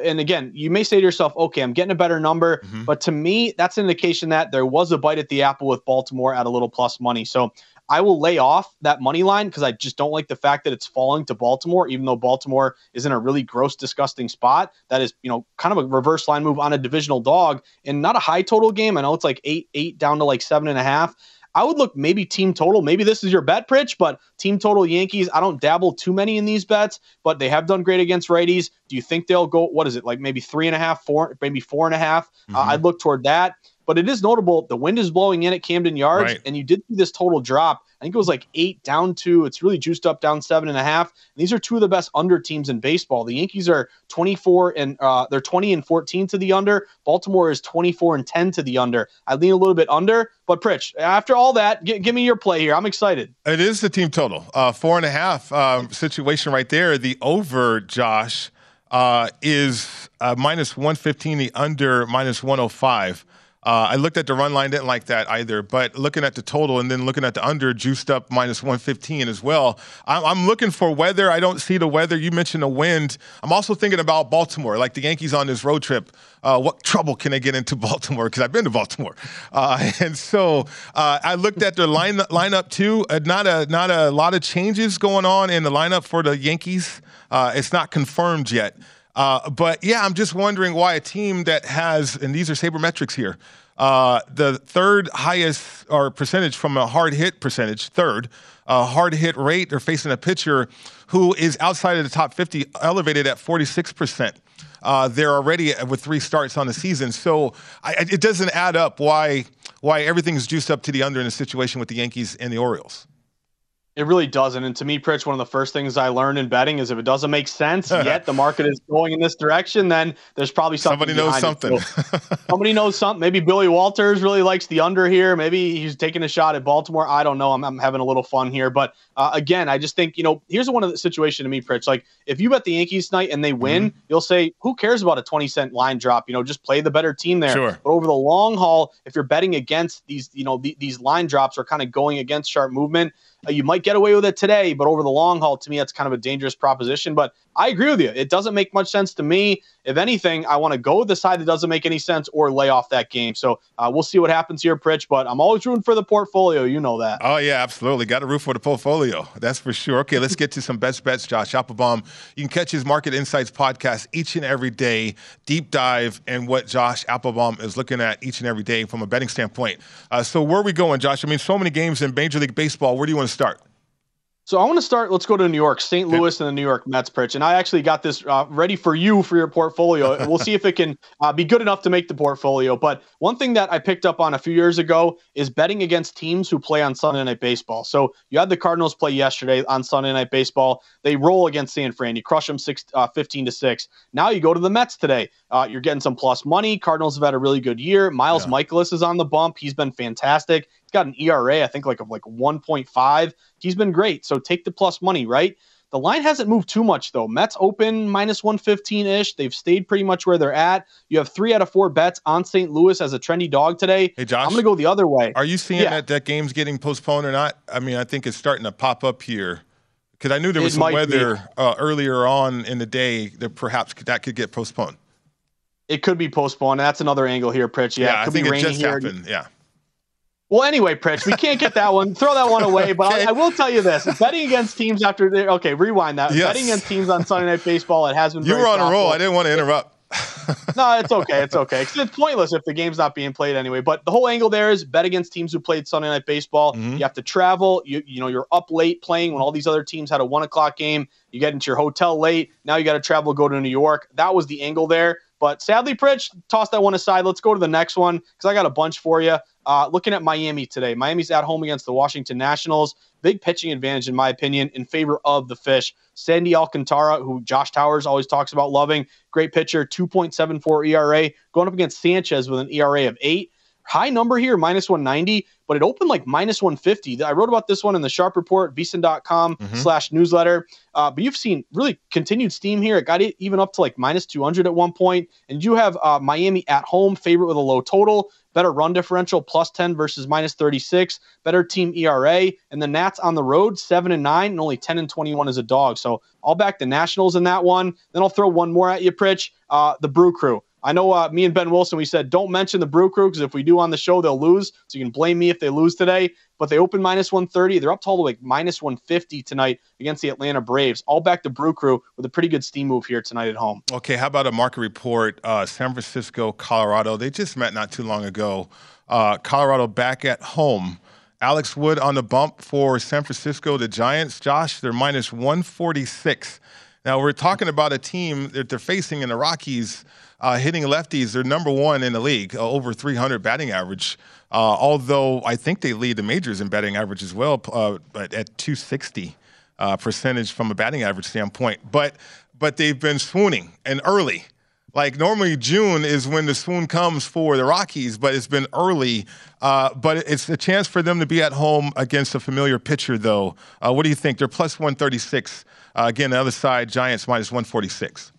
and again, you may say to yourself, okay, I'm getting a better number. Mm-hmm. But to me, that's an indication that there was a bite at the apple with Baltimore at a little plus money. So I will lay off that money line because I just don't like the fact that it's falling to Baltimore, even though Baltimore is in a really gross, disgusting spot. That is, you know, kind of a reverse line move on a divisional dog and not a high total game. I know it's like eight, eight down to like seven and a half. I would look maybe team total. Maybe this is your bet, Pritch, but team total Yankees. I don't dabble too many in these bets, but they have done great against righties. Do you think they'll go? What is it like? Maybe three and a half, four, maybe four and a half? Uh, mm-hmm. Uh, I'd look toward that. But it is notable the wind is blowing in at Camden Yards, right. and you did see this total drop. I think it was like eight down two. It's really juiced up down seven and a half. And these are two of the best under teams in baseball. The Yankees are 24 and uh, they're 20 and 14 to the under. Baltimore is 24 and 10 to the under. I lean a little bit under, but Pritch, after all that, g- give me your play here. I'm excited. It is the team total, uh, four and a half um, situation right there. The over, Josh, uh, is uh, minus 115. The under minus 105. Uh, I looked at the run line, didn't like that either. But looking at the total and then looking at the under, juiced up minus 115 as well. I'm, I'm, looking for weather. I don't see the weather. You mentioned the wind. I'm also thinking about Baltimore, like the Yankees on this road trip. Uh, what trouble can they get into Baltimore? Because I've been to Baltimore, uh, and so uh, I looked at the line lineup too. Uh, not a not a lot of changes going on in the lineup for the Yankees. Uh, it's not confirmed yet. Uh, but yeah, I'm just wondering why a team that has, and these are sabermetrics here, uh, the third highest or percentage from a hard hit percentage, third, uh, hard hit rate, they're facing a pitcher who is outside of the top 50, elevated at 46%. Uh, they're already with three starts on the season. So I, it doesn't add up why why everything's juiced up to the under in a situation with the Yankees and the Orioles. It really doesn't. And to me, Pritch, one of the first things I learned in betting is if it doesn't make sense, yet the market is going in this direction, then there's probably something. Somebody knows something. So somebody knows something. Maybe Billy Walters really likes the under here. Maybe he's taking a shot at Baltimore. I don't know. I'm, I'm having a little fun here. But uh, again, I just think, you know, here's one of the situation to me, Pritch. Like if you bet the Yankees tonight and they win, mm-hmm. you'll say, who cares about a 20 cent line drop? You know, just play the better team there. Sure. But over the long haul, if you're betting against these, you know, th- these line drops are kind of going against sharp movement uh, you might get away with it today, but over the long haul, to me, that's kind of a dangerous proposition. But I agree with you. It doesn't make much sense to me. If anything, I want to go the side that doesn't make any sense or lay off that game. So uh, we'll see what happens here, Pritch. But I'm always rooting for the portfolio. You know that. Oh, yeah, absolutely. Got to root for the portfolio. That's for sure. Okay, let's get to some best bets. Josh Appelbaum. You can catch his Market Insights podcast each and every day. Deep dive in what Josh Appelbaum is looking at each and every day from a betting standpoint. Uh, so where are we going, Josh? I mean, so many games in Major League Baseball. Where do you want to start? So I want to start. Let's go to New York, St. Louis, and the New York Mets, Pritch. And I actually got this uh, ready for you for your portfolio. we'll see if it can uh, be good enough to make the portfolio. But one thing that I picked up on a few years ago is betting against teams who play on Sunday Night Baseball. So you had the Cardinals play yesterday on Sunday Night Baseball. They roll against San Fran. You crush them six, uh, 15 to six. Now you go to the Mets today. Uh, you're getting some plus money. Cardinals have had a really good year. Miles yeah. Mikolas is on the bump. He's been fantastic got an ERA, I think like of like 1.5. He's been great. So take the plus money, right? The line hasn't moved too much though. Mets open minus 115 ish. They've stayed pretty much where they're at. You have three out of four bets on St. Louis as a trendy dog today. Hey, Josh. I'm going to go the other way. Are you seeing yeah. that that game's getting postponed or not? I mean, I think it's starting to pop up here because I knew there was it some weather uh, earlier on in the day that perhaps that could get postponed. It could be postponed. That's another angle here, Pritch. Yeah, yeah it could be it rainy here. Happened. Yeah. Well, anyway, Pritch, we can't get that one. Throw that one away. But okay. I, I, will tell you this: betting against teams after they okay, rewind that. Yes. Betting against teams on Sunday Night Baseball, it has been. You were on a roll. I didn't want to interrupt. no, it's okay. It's okay. It's pointless if the game's not being played anyway. But the whole angle there is bet against teams who played Sunday Night Baseball. Mm-hmm. You have to travel. You you know you're up late playing when all these other teams had a one o'clock game. You get into your hotel late. Now you got to travel, go to New York. That was the angle there. But sadly, Pritch, toss that one aside. Let's go to the next one because I got a bunch for you. Uh, looking at Miami today, Miami's at home against the Washington Nationals. Big pitching advantage, in my opinion, in favor of the Fish. Sandy Alcantara, who Josh Towers always talks about loving, great pitcher, 2.74 ERA, going up against Sanchez with an ERA of eight. High number here, minus 190, but it opened like minus 150. I wrote about this one in the Sharp Report, vsin.com mm-hmm. slash newsletter. Uh, but you've seen really continued steam here. It got it even up to like minus 200 at one point. And you have uh, Miami at home, favorite with a low total, better run differential, plus 10 versus minus 36, better team ERA. And the Nats on the road, 7 and 9, and only 10 and 21 as a dog. So I'll back the Nationals in that one. Then I'll throw one more at you, Pritch. Uh, the Brew Crew. I know uh, me and Ben Wilson, we said don't mention the Brew Crew because if we do on the show, they'll lose. So you can blame me if they lose today. But they open minus 130. They're up to way minus 150 tonight against the Atlanta Braves. All back to Brew Crew with a pretty good steam move here tonight at home. Okay, how about a market report? Uh, San Francisco, Colorado. They just met not too long ago. Uh, Colorado back at home Alex Wood on the bump for San Francisco, the Giants. Josh, they're minus 146. Now, we're talking about a team that they're facing in the Rockies uh, hitting lefties. They're number one in the league, uh, over 300 batting average. Uh, although I think they lead the majors in batting average as well, uh, but at 260 uh, percentage from a batting average standpoint. But but they've been swooning and early. Like normally June is when the swoon comes for the Rockies, but it's been early. Uh, but it's a chance for them to be at home against a familiar pitcher, though. What do you think? They're plus 136. Uh, again, the other side, Giants minus 146.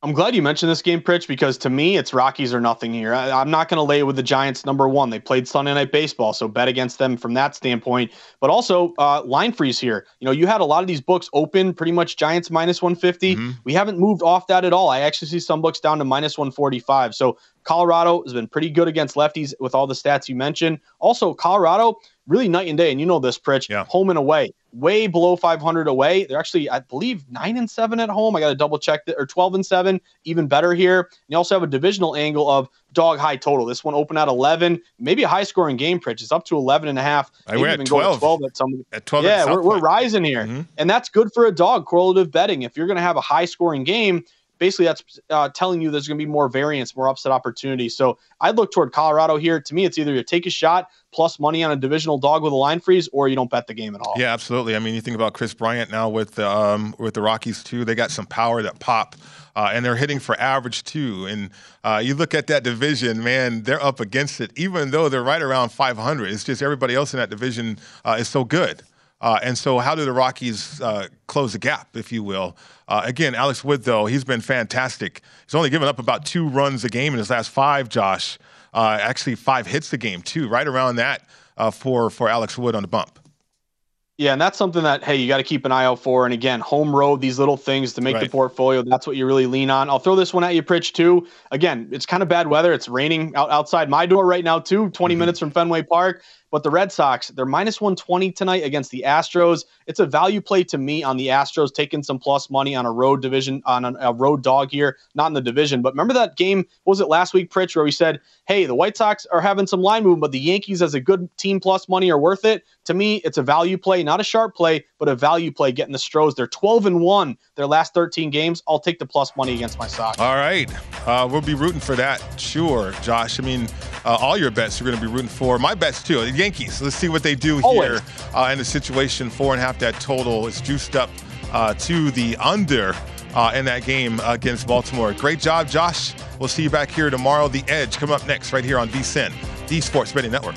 I'm glad you mentioned this game, Pritch, because to me, it's Rockies or nothing here. I, am not going to lay it with the Giants number one. They played Sunday Night Baseball, so bet against them from that standpoint. But also, uh, line freeze here. You know, you had a lot of these books open, pretty much Giants minus 150. Mm-hmm. We haven't moved off that at all. I actually see some books down to minus 145. So Colorado has been pretty good against lefties with all the stats you mentioned. Also, Colorado, really night and day. And you know this, Pritch, yeah. home and away way below 500 away. They're actually, I believe, nine and seven at home. I got to double check that, or 12 and seven, even better here. And you also have a divisional angle of dog high total. This one opened at 11, maybe a high scoring game. Pritch. it's up to 11 and a half. Maybe we're at 12. 12 at some. At 12. Yeah, we're, we're rising here, mm-hmm. and that's good for a dog. Correlative betting. If you're going to have a high scoring game, basically that's uh, telling you there's going to be more variance, more upset opportunity. So I'd look toward Colorado here. To me, it's either you take a shot plus money on a divisional dog with a line freeze, or you don't bet the game at all. Yeah, absolutely. I mean, you think about Kris Bryant now with um, with the Rockies too. They got some power that pop. Uh, and they're hitting for average too. And uh, you look at that division, man, they're up against it, even though they're right around 500. It's just everybody else in that division uh, is so good. Uh, and so, how do the Rockies uh, close the gap, if you will? Uh, again, Alex Wood, though, he's been fantastic. He's only given up about two runs a game in his last five, Josh. Uh, actually, five hits a game, too, right around that uh, for, for Alex Wood on the bump. Yeah, and that's something that hey, you got to keep an eye out for. And again, home road, these little things to make right. the portfolio. That's what you really lean on. I'll throw this one at you, Pritch, too. Again, it's kind of bad weather. It's raining out, outside my door right now, too. 20 mm-hmm. minutes from Fenway Park. But the Red Sox, they're minus 120 tonight against the Astros. It's a value play to me on the Astros, taking some plus money on a road division, on a, a road dog here, not in the division. But remember that game, was it last week, Pritch, where we said, hey, the White Sox are having some line movement, but the Yankees as a good team plus money are worth it? To me, it's a value play, not a sharp play, but a value play getting the Stros. They're 12 and 1 their last 13 games. I'll take the plus money against my Sox. All right. Uh, we'll be rooting for that, sure, Josh. I mean, uh, all your bets you're going to be rooting for. My bets, too. Yankees. Let's see what they do here uh, in the situation. Four and a half, that total is juiced up uh, to the under. Uh, in that game against Baltimore. Great job, Josh. We'll see you back here tomorrow. The Edge come up next right here on VSIN, the Sports Betting Network.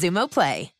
Xumo Play.